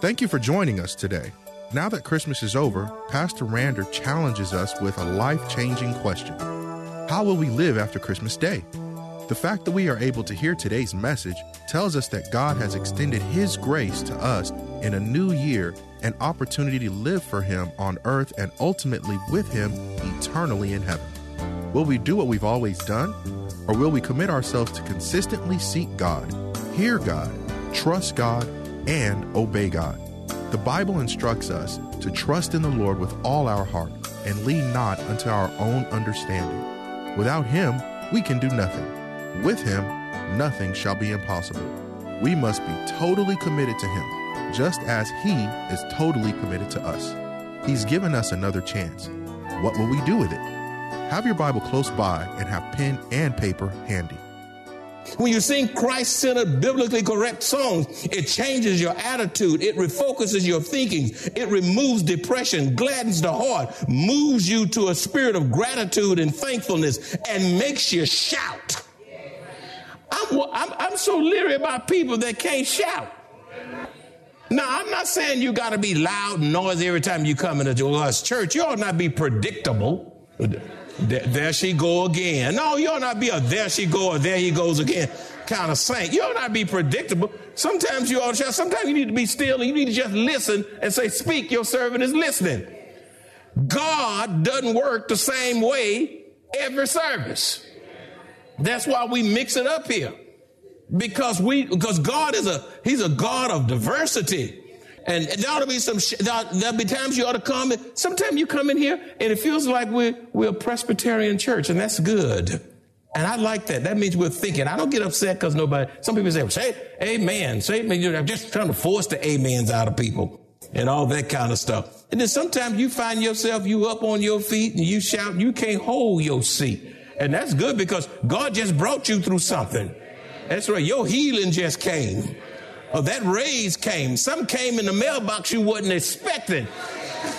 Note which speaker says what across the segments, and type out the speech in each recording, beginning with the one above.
Speaker 1: Thank you for joining us today. Now that Christmas is over, Pastor Rander challenges us with a life changing question How will we live after Christmas Day? The fact that we are able to hear today's message tells us that God has extended His grace to us in a new year, an opportunity to live for Him on earth and ultimately with Him eternally in heaven. Will we do what we've always done? Or will we commit ourselves to consistently seek God, hear God, trust God, and obey God? The Bible instructs us to trust in the Lord with all our heart and lean not unto our own understanding. Without Him, we can do nothing. With Him, nothing shall be impossible. We must be totally committed to Him, just as He is totally committed to us. He's given us another chance. What will we do with it? Have your Bible close by and have pen and paper handy.
Speaker 2: When you sing Christ centered, biblically correct songs, it changes your attitude. It refocuses your thinking. It removes depression, gladdens the heart, moves you to a spirit of gratitude and thankfulness, and makes you shout. I'm, I'm, I'm so leery about people that can't shout. Now, I'm not saying you got to be loud and noisy every time you come into us church. You ought not be predictable. There, she go again. No, you ought not be a there she go or there he goes again kind of saint. You ought not be predictable. Sometimes you ought to shout. Sometimes you need to be still and you need to just listen and say, speak, your servant is listening. God doesn't work the same way every service. That's why we mix it up here. Because we, because God is a, He's a God of diversity. And there ought to be some, there'll be times you ought to come. Sometimes you come in here and it feels like we're, we're a Presbyterian church and that's good. And I like that. That means we're thinking. I don't get upset because nobody, some people say, say amen, say amen. I'm just trying to force the amens out of people and all that kind of stuff. And then sometimes you find yourself, you up on your feet and you shout, you can't hold your seat. And that's good because God just brought you through something. That's right. Your healing just came. Or that raise came. Some came in the mailbox you wasn't expecting.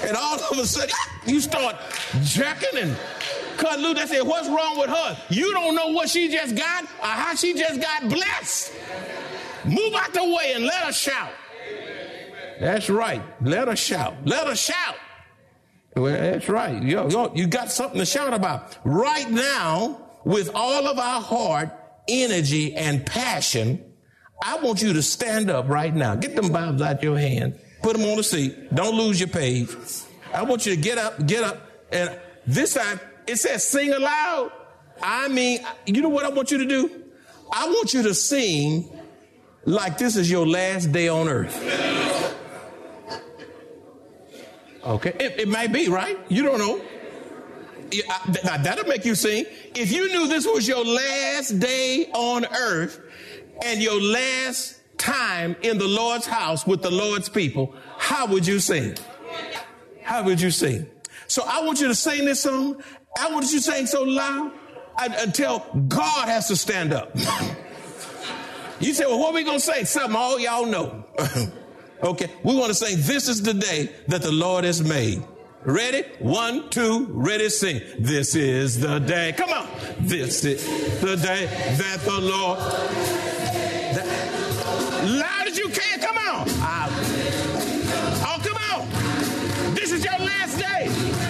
Speaker 2: And all of a sudden, you start jerking and cut loose. I said, what's wrong with her? You don't know what she just got or how she just got blessed. Move out the way and let her shout. That's right. Let her shout. Let her shout. Well, that's right. Yo, yo, you got something to shout about. Right now, with all of our heart, energy, and passion, I want you to stand up right now. Get them Bibles out of your hand. Put them on the seat. Don't lose your page. I want you to get up, get up. And this time, it says sing aloud. I mean, you know what I want you to do? I want you to sing like this is your last day on earth. Okay, it, it might be, right? You don't know. Now, that'll make you sing. If you knew this was your last day on earth and your last time in the Lord's house with the Lord's people, how would you sing? How would you sing? So I want you to sing this song. I want you to sing so loud until God has to stand up. you say, well, what are we going to say? Something all y'all know. Okay, we want to sing, This is the day that the Lord has made. Ready? One, two, ready, sing. This is the day. Come on. This is the day that the Lord. Loud as you can. Come on. I, oh, come on. This is your last day.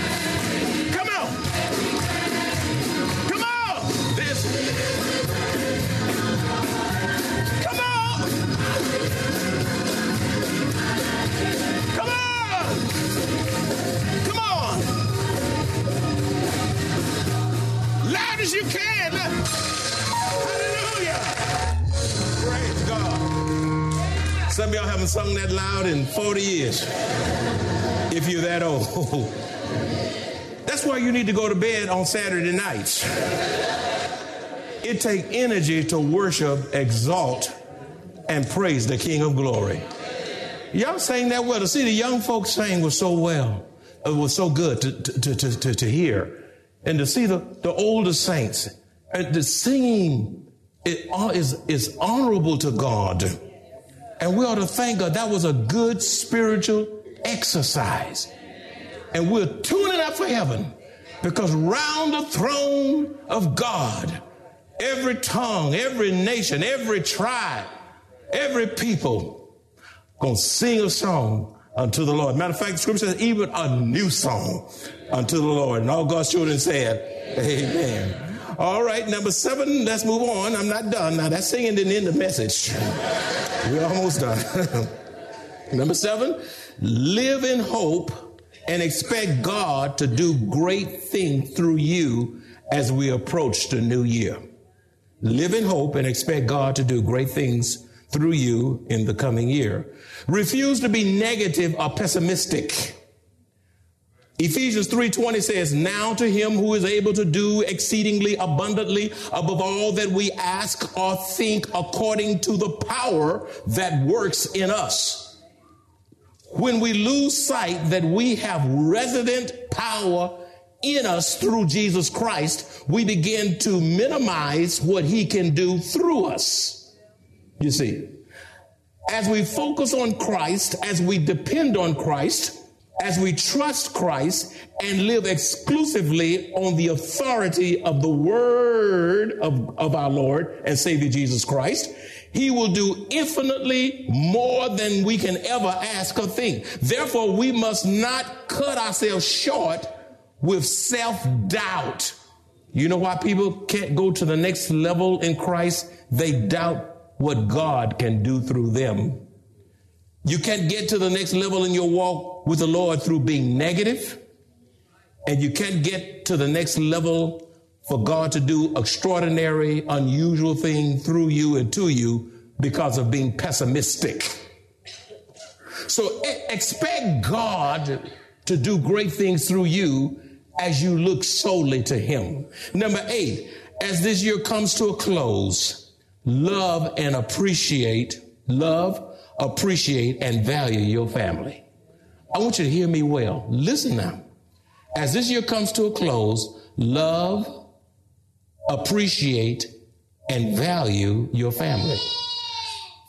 Speaker 2: Loud in 40 years. If you're that old. That's why you need to go to bed on Saturday nights. It takes energy to worship, exalt, and praise the King of Glory. Y'all sang that well. To see the young folks sing was so well. It was so good to, to, to, to, to hear. And to see the, the older saints, and uh, the singing it is, is honorable to God. And we ought to thank God. That was a good spiritual exercise. And we're tuning up for heaven because round the throne of God, every tongue, every nation, every tribe, every people gonna sing a song unto the Lord. Matter of fact, the scripture says even a new song unto the Lord. And all God's children said, Amen. All right, number seven, let's move on. I'm not done. Now that singing didn't end the message. We're almost done. number seven, live in hope and expect God to do great things through you as we approach the new year. Live in hope and expect God to do great things through you in the coming year. Refuse to be negative or pessimistic. Ephesians 3:20 says, "Now to him who is able to do exceedingly abundantly above all that we ask or think according to the power that works in us." When we lose sight that we have resident power in us through Jesus Christ, we begin to minimize what he can do through us. You see, as we focus on Christ, as we depend on Christ, as we trust Christ and live exclusively on the authority of the word of, of our Lord and Savior Jesus Christ, he will do infinitely more than we can ever ask or think. Therefore, we must not cut ourselves short with self doubt. You know why people can't go to the next level in Christ? They doubt what God can do through them. You can't get to the next level in your walk with the Lord through being negative, and you can't get to the next level for God to do extraordinary, unusual thing through you and to you because of being pessimistic. So expect God to do great things through you as you look solely to Him. Number eight, as this year comes to a close, love and appreciate, love appreciate, and value your family. I want you to hear me well. Listen now. As this year comes to a close, love, appreciate, and value your family.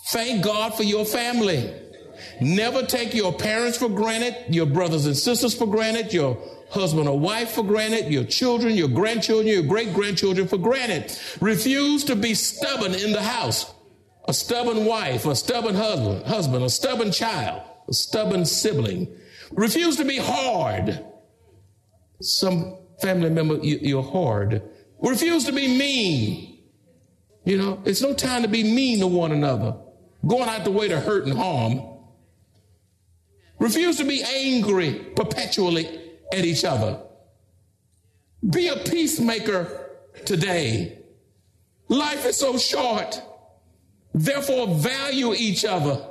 Speaker 2: Thank God for your family. Never take your parents for granted, your brothers and sisters for granted, your husband or wife for granted, your children, your grandchildren, your great grandchildren for granted. Refuse to be stubborn in the house a stubborn wife, a stubborn husband, husband, a stubborn child, a stubborn sibling. Refuse to be hard. Some family member, you're hard. Refuse to be mean. You know, it's no time to be mean to one another, going out the way to hurt and harm. Refuse to be angry perpetually at each other. Be a peacemaker today. Life is so short. Therefore, value each other,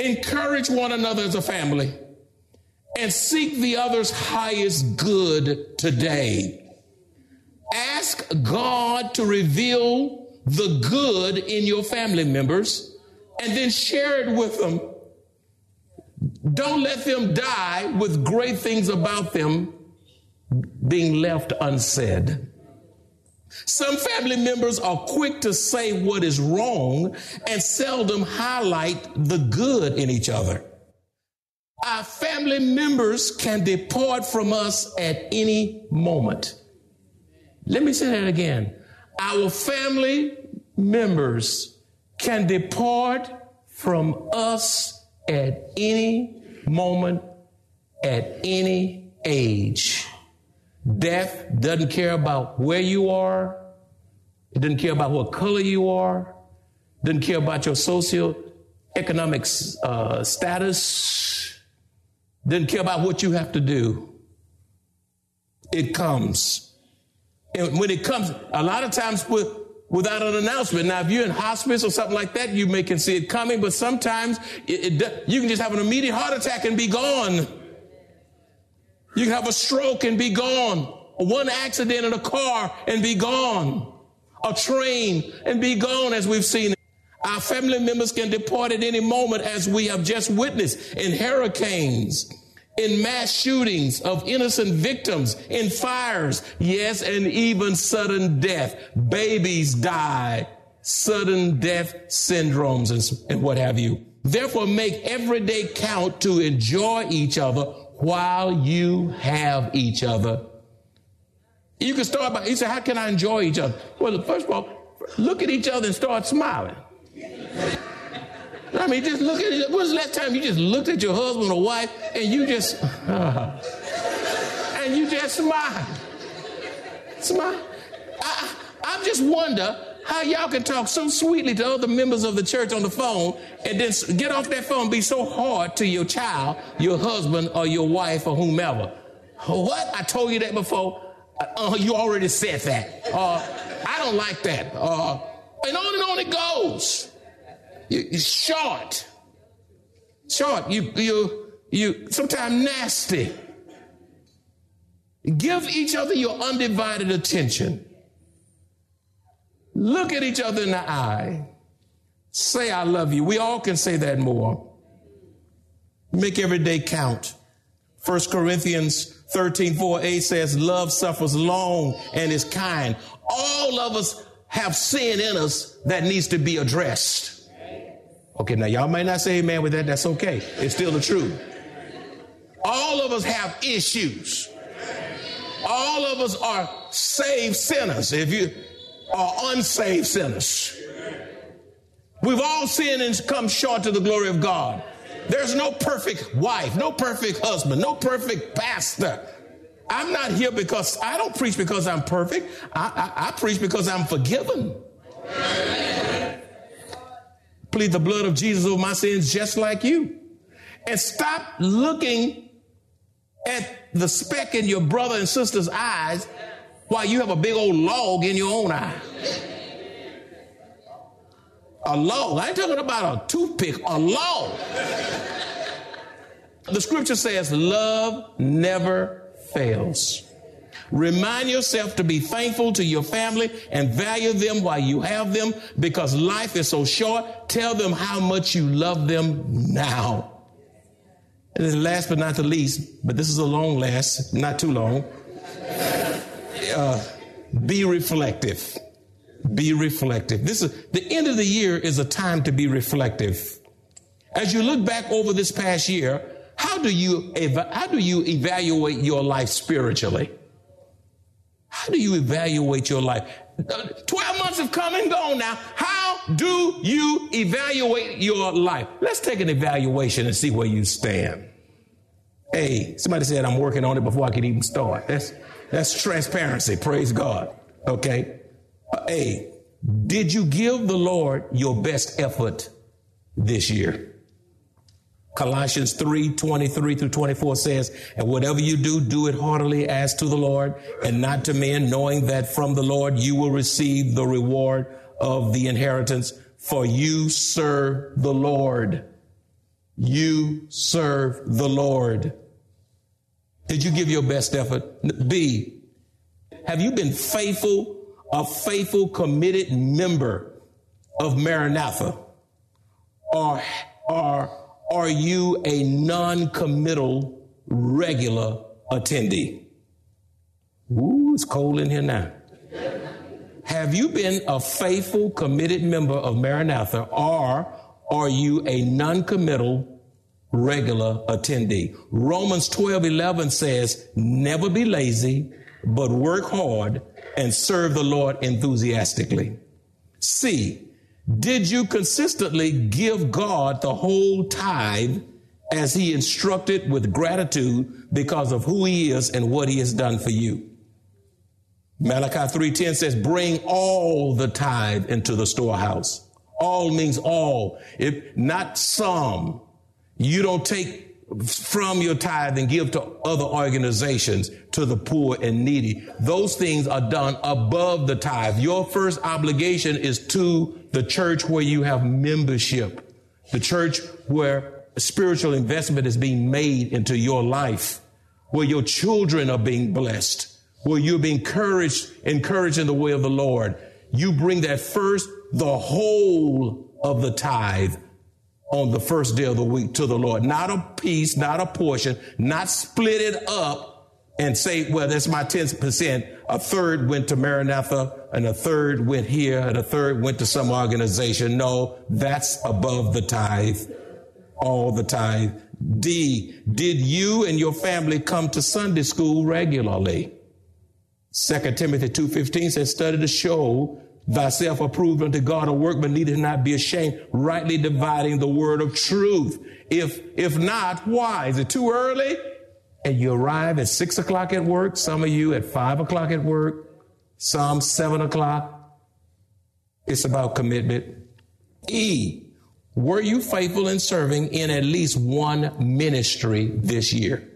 Speaker 2: encourage one another as a family, and seek the other's highest good today. Ask God to reveal the good in your family members and then share it with them. Don't let them die with great things about them being left unsaid. Some family members are quick to say what is wrong and seldom highlight the good in each other. Our family members can depart from us at any moment. Let me say that again. Our family members can depart from us at any moment, at any age. Death doesn't care about where you are. It doesn't care about what color you are. It doesn't care about your socioeconomic uh, status. It doesn't care about what you have to do. It comes. And when it comes, a lot of times with, without an announcement. Now, if you're in hospice or something like that, you may can see it coming, but sometimes it, it, you can just have an immediate heart attack and be gone. You can have a stroke and be gone. One accident in a car and be gone. A train and be gone as we've seen. Our family members can depart at any moment as we have just witnessed in hurricanes, in mass shootings of innocent victims, in fires, yes, and even sudden death. Babies die, sudden death syndromes and, and what have you. Therefore, make every day count to enjoy each other while you have each other. You can start by, you say, how can I enjoy each other? Well, first of all, look at each other and start smiling. I mean, just look at it. When's the last time you just looked at your husband or wife and you just, uh, and you just smile? Smile. I, I just wonder how y'all can talk so sweetly to other members of the church on the phone and then get off that phone be so hard to your child, your husband, or your wife, or whomever. What? I told you that before. Uh, you already said that. Uh, I don't like that. Uh, and on and on it goes. You, short. Short. You, you, you, sometimes nasty. Give each other your undivided attention. Look at each other in the eye. Say, I love you. We all can say that more. Make every day count. 1 Corinthians 13, 4, 8 says, Love suffers long and is kind. All of us have sin in us that needs to be addressed. Okay, now y'all may not say amen with that. That's okay. It's still the truth. All of us have issues. All of us are saved sinners. If you are unsaved sinners, we've all sinned and come short to the glory of God. There's no perfect wife, no perfect husband, no perfect pastor. I'm not here because I don't preach because I'm perfect. I, I, I preach because I'm forgiven. Plead the blood of Jesus over my sins just like you. And stop looking at the speck in your brother and sister's eyes while you have a big old log in your own eye. A log. I ain't talking about a toothpick, a log. The scripture says, love never fails. Remind yourself to be thankful to your family and value them while you have them because life is so short. Tell them how much you love them now. And then last but not the least, but this is a long last, not too long. Uh, be reflective. Be reflective. This is the end of the year is a time to be reflective. As you look back over this past year, how do you how do you evaluate your life spiritually? How do you evaluate your life? 12 months have come and gone now. How do you evaluate your life? Let's take an evaluation and see where you stand. Hey, somebody said I'm working on it before I can even start. That's that's transparency. Praise God. Okay. A, did you give the Lord your best effort this year? Colossians 3 23 through 24 says, And whatever you do, do it heartily as to the Lord and not to men, knowing that from the Lord you will receive the reward of the inheritance, for you serve the Lord. You serve the Lord. Did you give your best effort? B, have you been faithful, a faithful, committed member of Maranatha? Or, or are you a non-committal regular attendee? Ooh, it's cold in here now. Have you been a faithful, committed member of Maranatha, or are you a non-committal regular attendee? Romans 12, 11 says, never be lazy, but work hard and serve the Lord enthusiastically. C, did you consistently give God the whole tithe as he instructed with gratitude because of who he is and what he has done for you? Malachi 3:10 says, "Bring all the tithe into the storehouse." All means all, if not some. You don't take from your tithe and give to other organizations, to the poor and needy. Those things are done above the tithe. Your first obligation is to the church where you have membership, the church where spiritual investment is being made into your life. where your children are being blessed, where you're being encouraged, encouraged in the way of the Lord. You bring that first, the whole of the tithe on the first day of the week to the Lord. Not a piece, not a portion, not split it up and say, well, that's my 10%. A third went to Maranatha and a third went here and a third went to some organization. No, that's above the tithe, all the tithe. D, did you and your family come to Sunday school regularly? 2 Timothy 2.15 says, study to show thyself approved unto God, a workman needeth not be ashamed, rightly dividing the word of truth. If, if not, why? Is it too early? And you arrive at six o'clock at work, some of you at five o'clock at work, some seven o'clock. It's about commitment. E, were you faithful in serving in at least one ministry this year?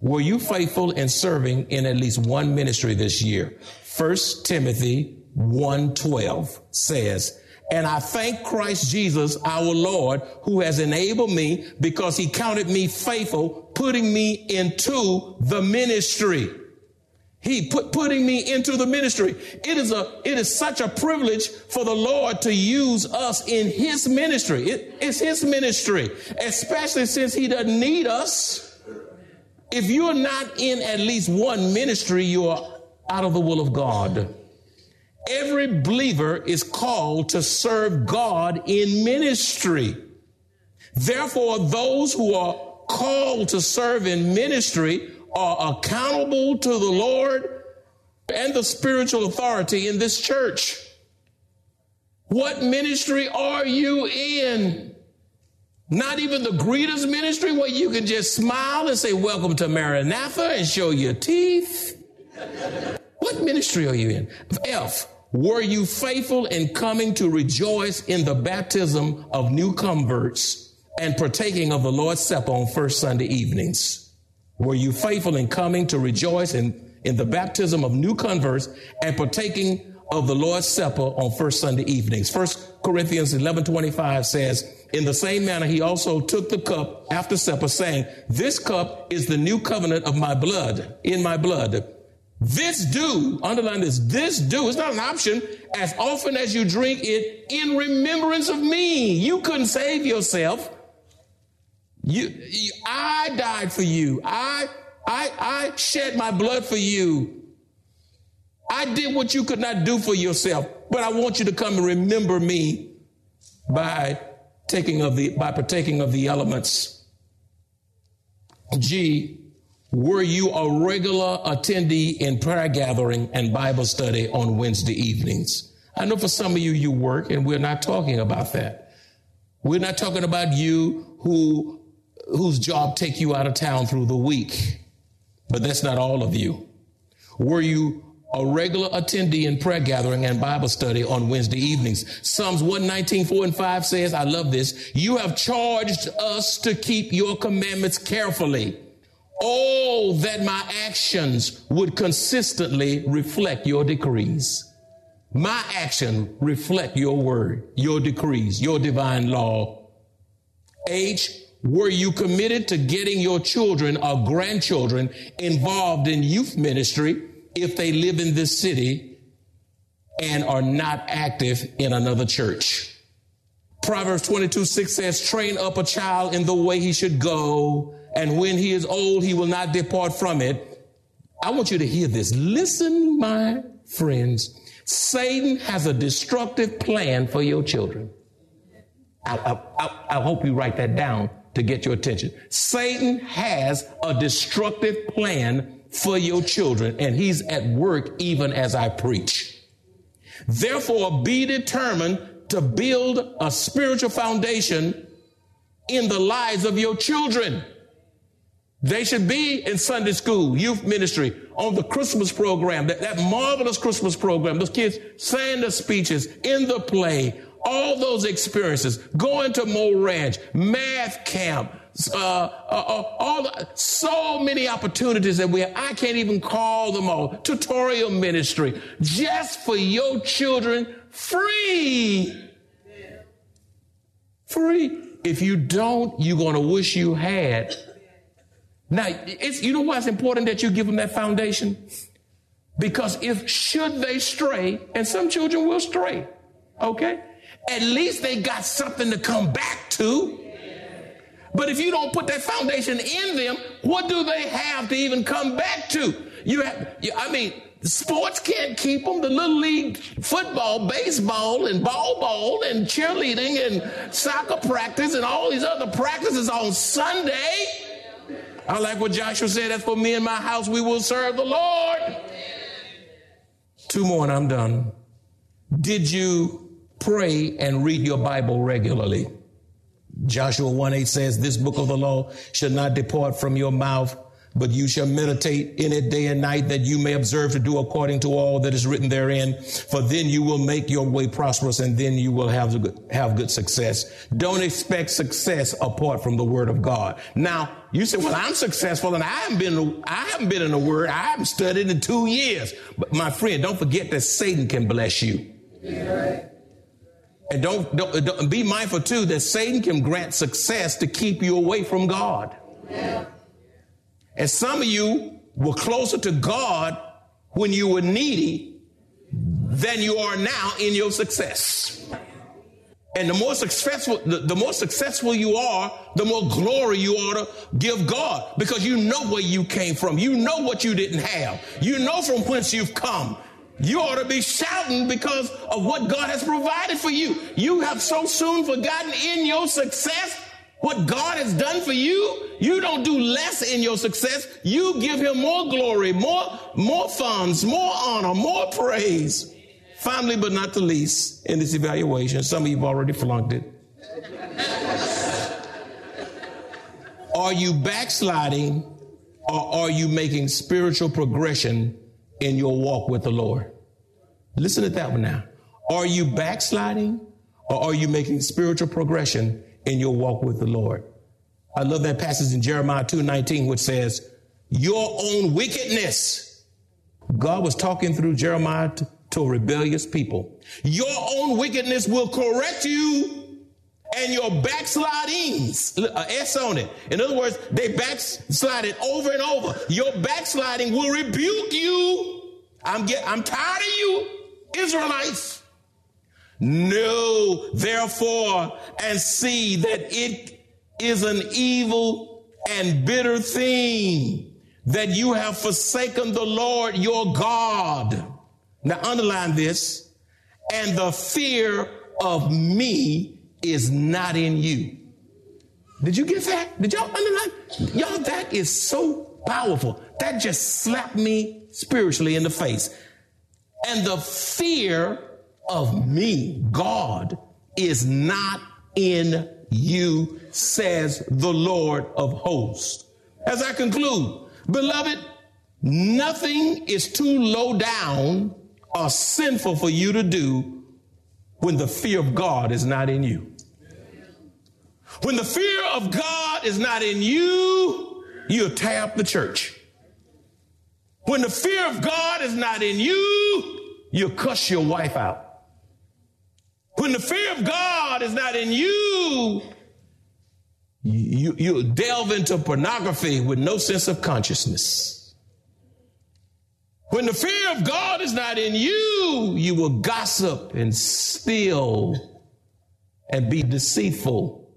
Speaker 2: Were you faithful in serving in at least one ministry this year? First Timothy 112 says, and I thank Christ Jesus, our Lord, who has enabled me because he counted me faithful, putting me into the ministry. He put putting me into the ministry. It is a it is such a privilege for the Lord to use us in his ministry. It, it's his ministry, especially since he doesn't need us. If you're not in at least one ministry, you are out of the will of God. Every believer is called to serve God in ministry. Therefore, those who are called to serve in ministry are accountable to the Lord and the spiritual authority in this church. What ministry are you in? Not even the greeters ministry where you can just smile and say, Welcome to Maranatha and show your teeth. what ministry are you in? F. Were you faithful in coming to rejoice in the baptism of new converts and partaking of the Lord's Supper on first Sunday evenings? Were you faithful in coming to rejoice in, in the baptism of new converts and partaking of the Lord's Supper on first Sunday evenings? First Corinthians 11 25 says, In the same manner, he also took the cup after supper, saying, This cup is the new covenant of my blood, in my blood. This do, underline this, this do, it's not an option, as often as you drink it in remembrance of me. You couldn't save yourself. You, you, I died for you. I, I, I shed my blood for you. I did what you could not do for yourself, but I want you to come and remember me by taking of the, by partaking of the elements. G, were you a regular attendee in prayer gathering and Bible study on Wednesday evenings? I know for some of you, you work and we're not talking about that. We're not talking about you who, whose job take you out of town through the week. But that's not all of you. Were you a regular attendee in prayer gathering and Bible study on Wednesday evenings. Psalms 119, 4 and 5 says, I love this. You have charged us to keep your commandments carefully. Oh, that my actions would consistently reflect your decrees. My action reflect your word, your decrees, your divine law. H, were you committed to getting your children or grandchildren involved in youth ministry if they live in this city and are not active in another church? Proverbs 22, 6 says, train up a child in the way he should go and when he is old, he will not depart from it. I want you to hear this. Listen, my friends. Satan has a destructive plan for your children. I, I, I, hope you write that down to get your attention. Satan has a destructive plan for your children, and he's at work even as I preach. Therefore, be determined to build a spiritual foundation in the lives of your children. They should be in Sunday school, youth ministry, on the Christmas program, that, that marvelous Christmas program. Those kids saying the speeches in the play, all those experiences, going to Mo Ranch, math camp, uh, uh, uh, all so many opportunities that we have. I can't even call them all. Tutorial ministry, just for your children, free. Free. If you don't, you're going to wish you had Now, it's, you know why it's important that you give them that foundation? Because if should they stray, and some children will stray, okay? At least they got something to come back to. But if you don't put that foundation in them, what do they have to even come back to? You have, I mean, sports can't keep them. The little league football, baseball, and ball ball, and cheerleading, and soccer practice, and all these other practices on Sunday. I like what Joshua said. As for me and my house, we will serve the Lord. Two more and I'm done. Did you pray and read your Bible regularly? Joshua 1 8 says, This book of the law should not depart from your mouth, but you shall meditate in it day and night that you may observe to do according to all that is written therein. For then you will make your way prosperous and then you will have good, have good success. Don't expect success apart from the word of God. Now, you say, well, I'm successful and I haven't been, I haven't been in the word. I haven't studied in two years. But my friend, don't forget that Satan can bless you. And don't, don't, don't, be mindful too that Satan can grant success to keep you away from God. And some of you were closer to God when you were needy than you are now in your success. And the more successful, the, the, more successful you are, the more glory you ought to give God because you know where you came from. You know what you didn't have. You know from whence you've come. You ought to be shouting because of what God has provided for you. You have so soon forgotten in your success what God has done for you. You don't do less in your success. You give him more glory, more, more funds, more honor, more praise. Finally, but not the least, in this evaluation, some of you have already flunked it. are you backsliding or are you making spiritual progression in your walk with the Lord. Listen to that one now. Are you backsliding or are you making spiritual progression in your walk with the Lord? I love that passage in Jeremiah 2:19 which says, "Your own wickedness." God was talking through Jeremiah to, a rebellious people. Your own wickedness will correct you and your backslidings, uh, S on it. In other words, they backslided over and over. Your backsliding will rebuke you. I'm get, I'm tired of you, Israelites. Know therefore and see that it is an evil and bitter thing that you have forsaken the Lord your God. Now underline this, and the fear of me is not in you. Did you get that? Did y'all underline? Y'all, that is so powerful. That just slapped me spiritually in the face. And the fear of me, God, is not in you, says the Lord of hosts. As I conclude, beloved, nothing is too low down or sinful for you to do when the fear of God is not in you. When the fear of God is not in you, you'll tear up the church. When the fear of God is not in you, you'll cuss your wife out. When the fear of God is not in you, you, you delve into pornography with no sense of consciousness. When the fear of God is not in you, you will gossip and steal and be deceitful.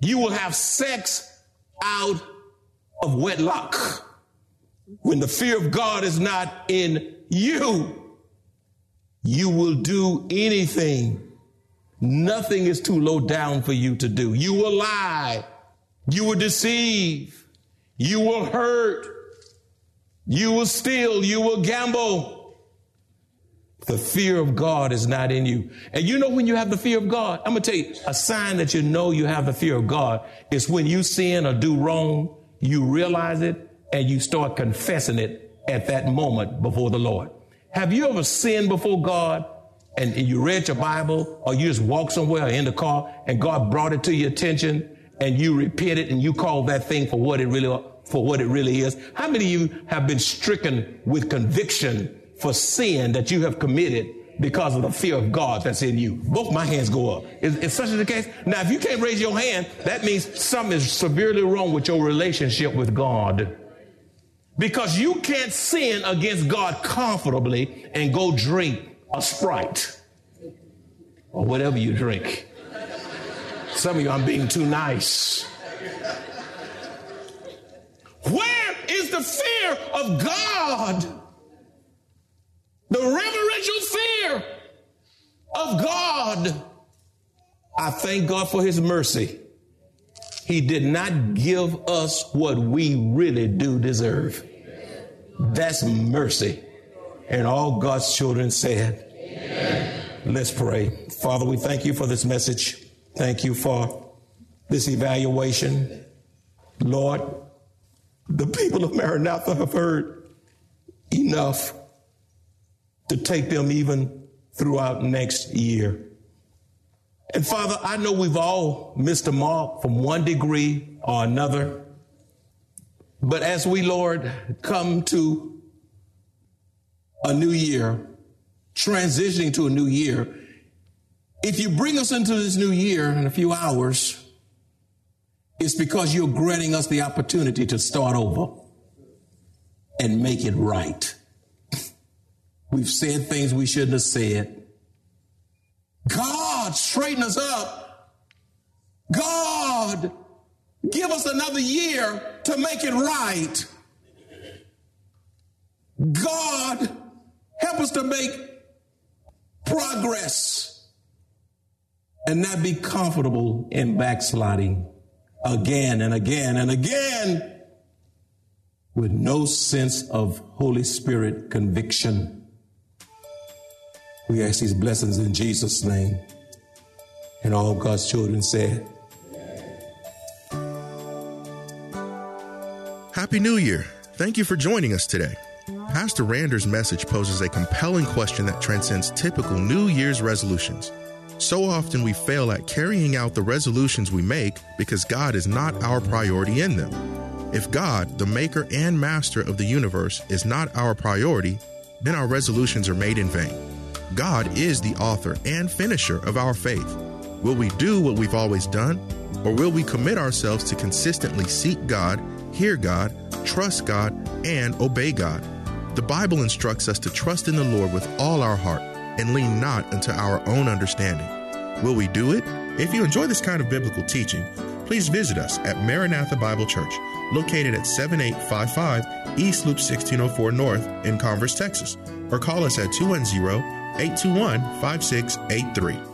Speaker 2: You will have sex out of wedlock. When the fear of God is not in you, you will do anything. Nothing is too low down for you to do. You will lie. You will deceive. You will hurt. You will steal. You will gamble. The fear of God is not in you. And you know when you have the fear of God, I'm going to tell you, a sign that you know you have the fear of God is when you sin or do wrong, you realize it and you start confessing it at that moment before the Lord. Have you ever sinned before God and, and you read your Bible or you just walked somewhere in the car and God brought it to your attention and you repented and you called that thing for what it really for what it really is. How many of you have been stricken with conviction for sin that you have committed because of the fear of God that's in you. Both my hands go up. Is, is such the case? Now, if you can't raise your hand, that means something is severely wrong with your relationship with God. Because you can't sin against God comfortably and go drink a Sprite or whatever you drink. Some of you, I'm being too nice. Where is the fear of God? The reverential fear of God. I thank God for his mercy. He did not give us what we really do deserve. That's mercy. And all God's children said, Amen. Let's pray. Father, we thank you for this message. Thank you for this evaluation. Lord, the people of Maranatha have heard enough to take them even throughout next year. And Father, I know we've all missed a mark from one degree or another. But as we, Lord, come to a new year, transitioning to a new year, if you bring us into this new year in a few hours, it's because you're granting us the opportunity to start over and make it right. We've said things we shouldn't have said. God, straighten us up. God, give us another year to make it right. God, help us to make progress and not be comfortable in backsliding again and again and again with no sense of Holy Spirit conviction. We ask these blessings in Jesus' name. And all God's children said,
Speaker 1: Happy New Year. Thank you for joining us today. Pastor Rander's message poses a compelling question that transcends typical New Year's resolutions. So often we fail at carrying out the resolutions we make because God is not our priority in them. If God, the maker and master of the universe, is not our priority, then our resolutions are made in vain. God is the author and finisher of our faith. Will we do what we've always done? Or will we commit ourselves to consistently seek God, hear God, trust God, and obey God? The Bible instructs us to trust in the Lord with all our heart and lean not unto our own understanding. Will we do it? If you enjoy this kind of biblical teaching, please visit us at Maranatha Bible Church, located at 7855 East Loop 1604 North in Converse, Texas, or call us at 210 821 5683.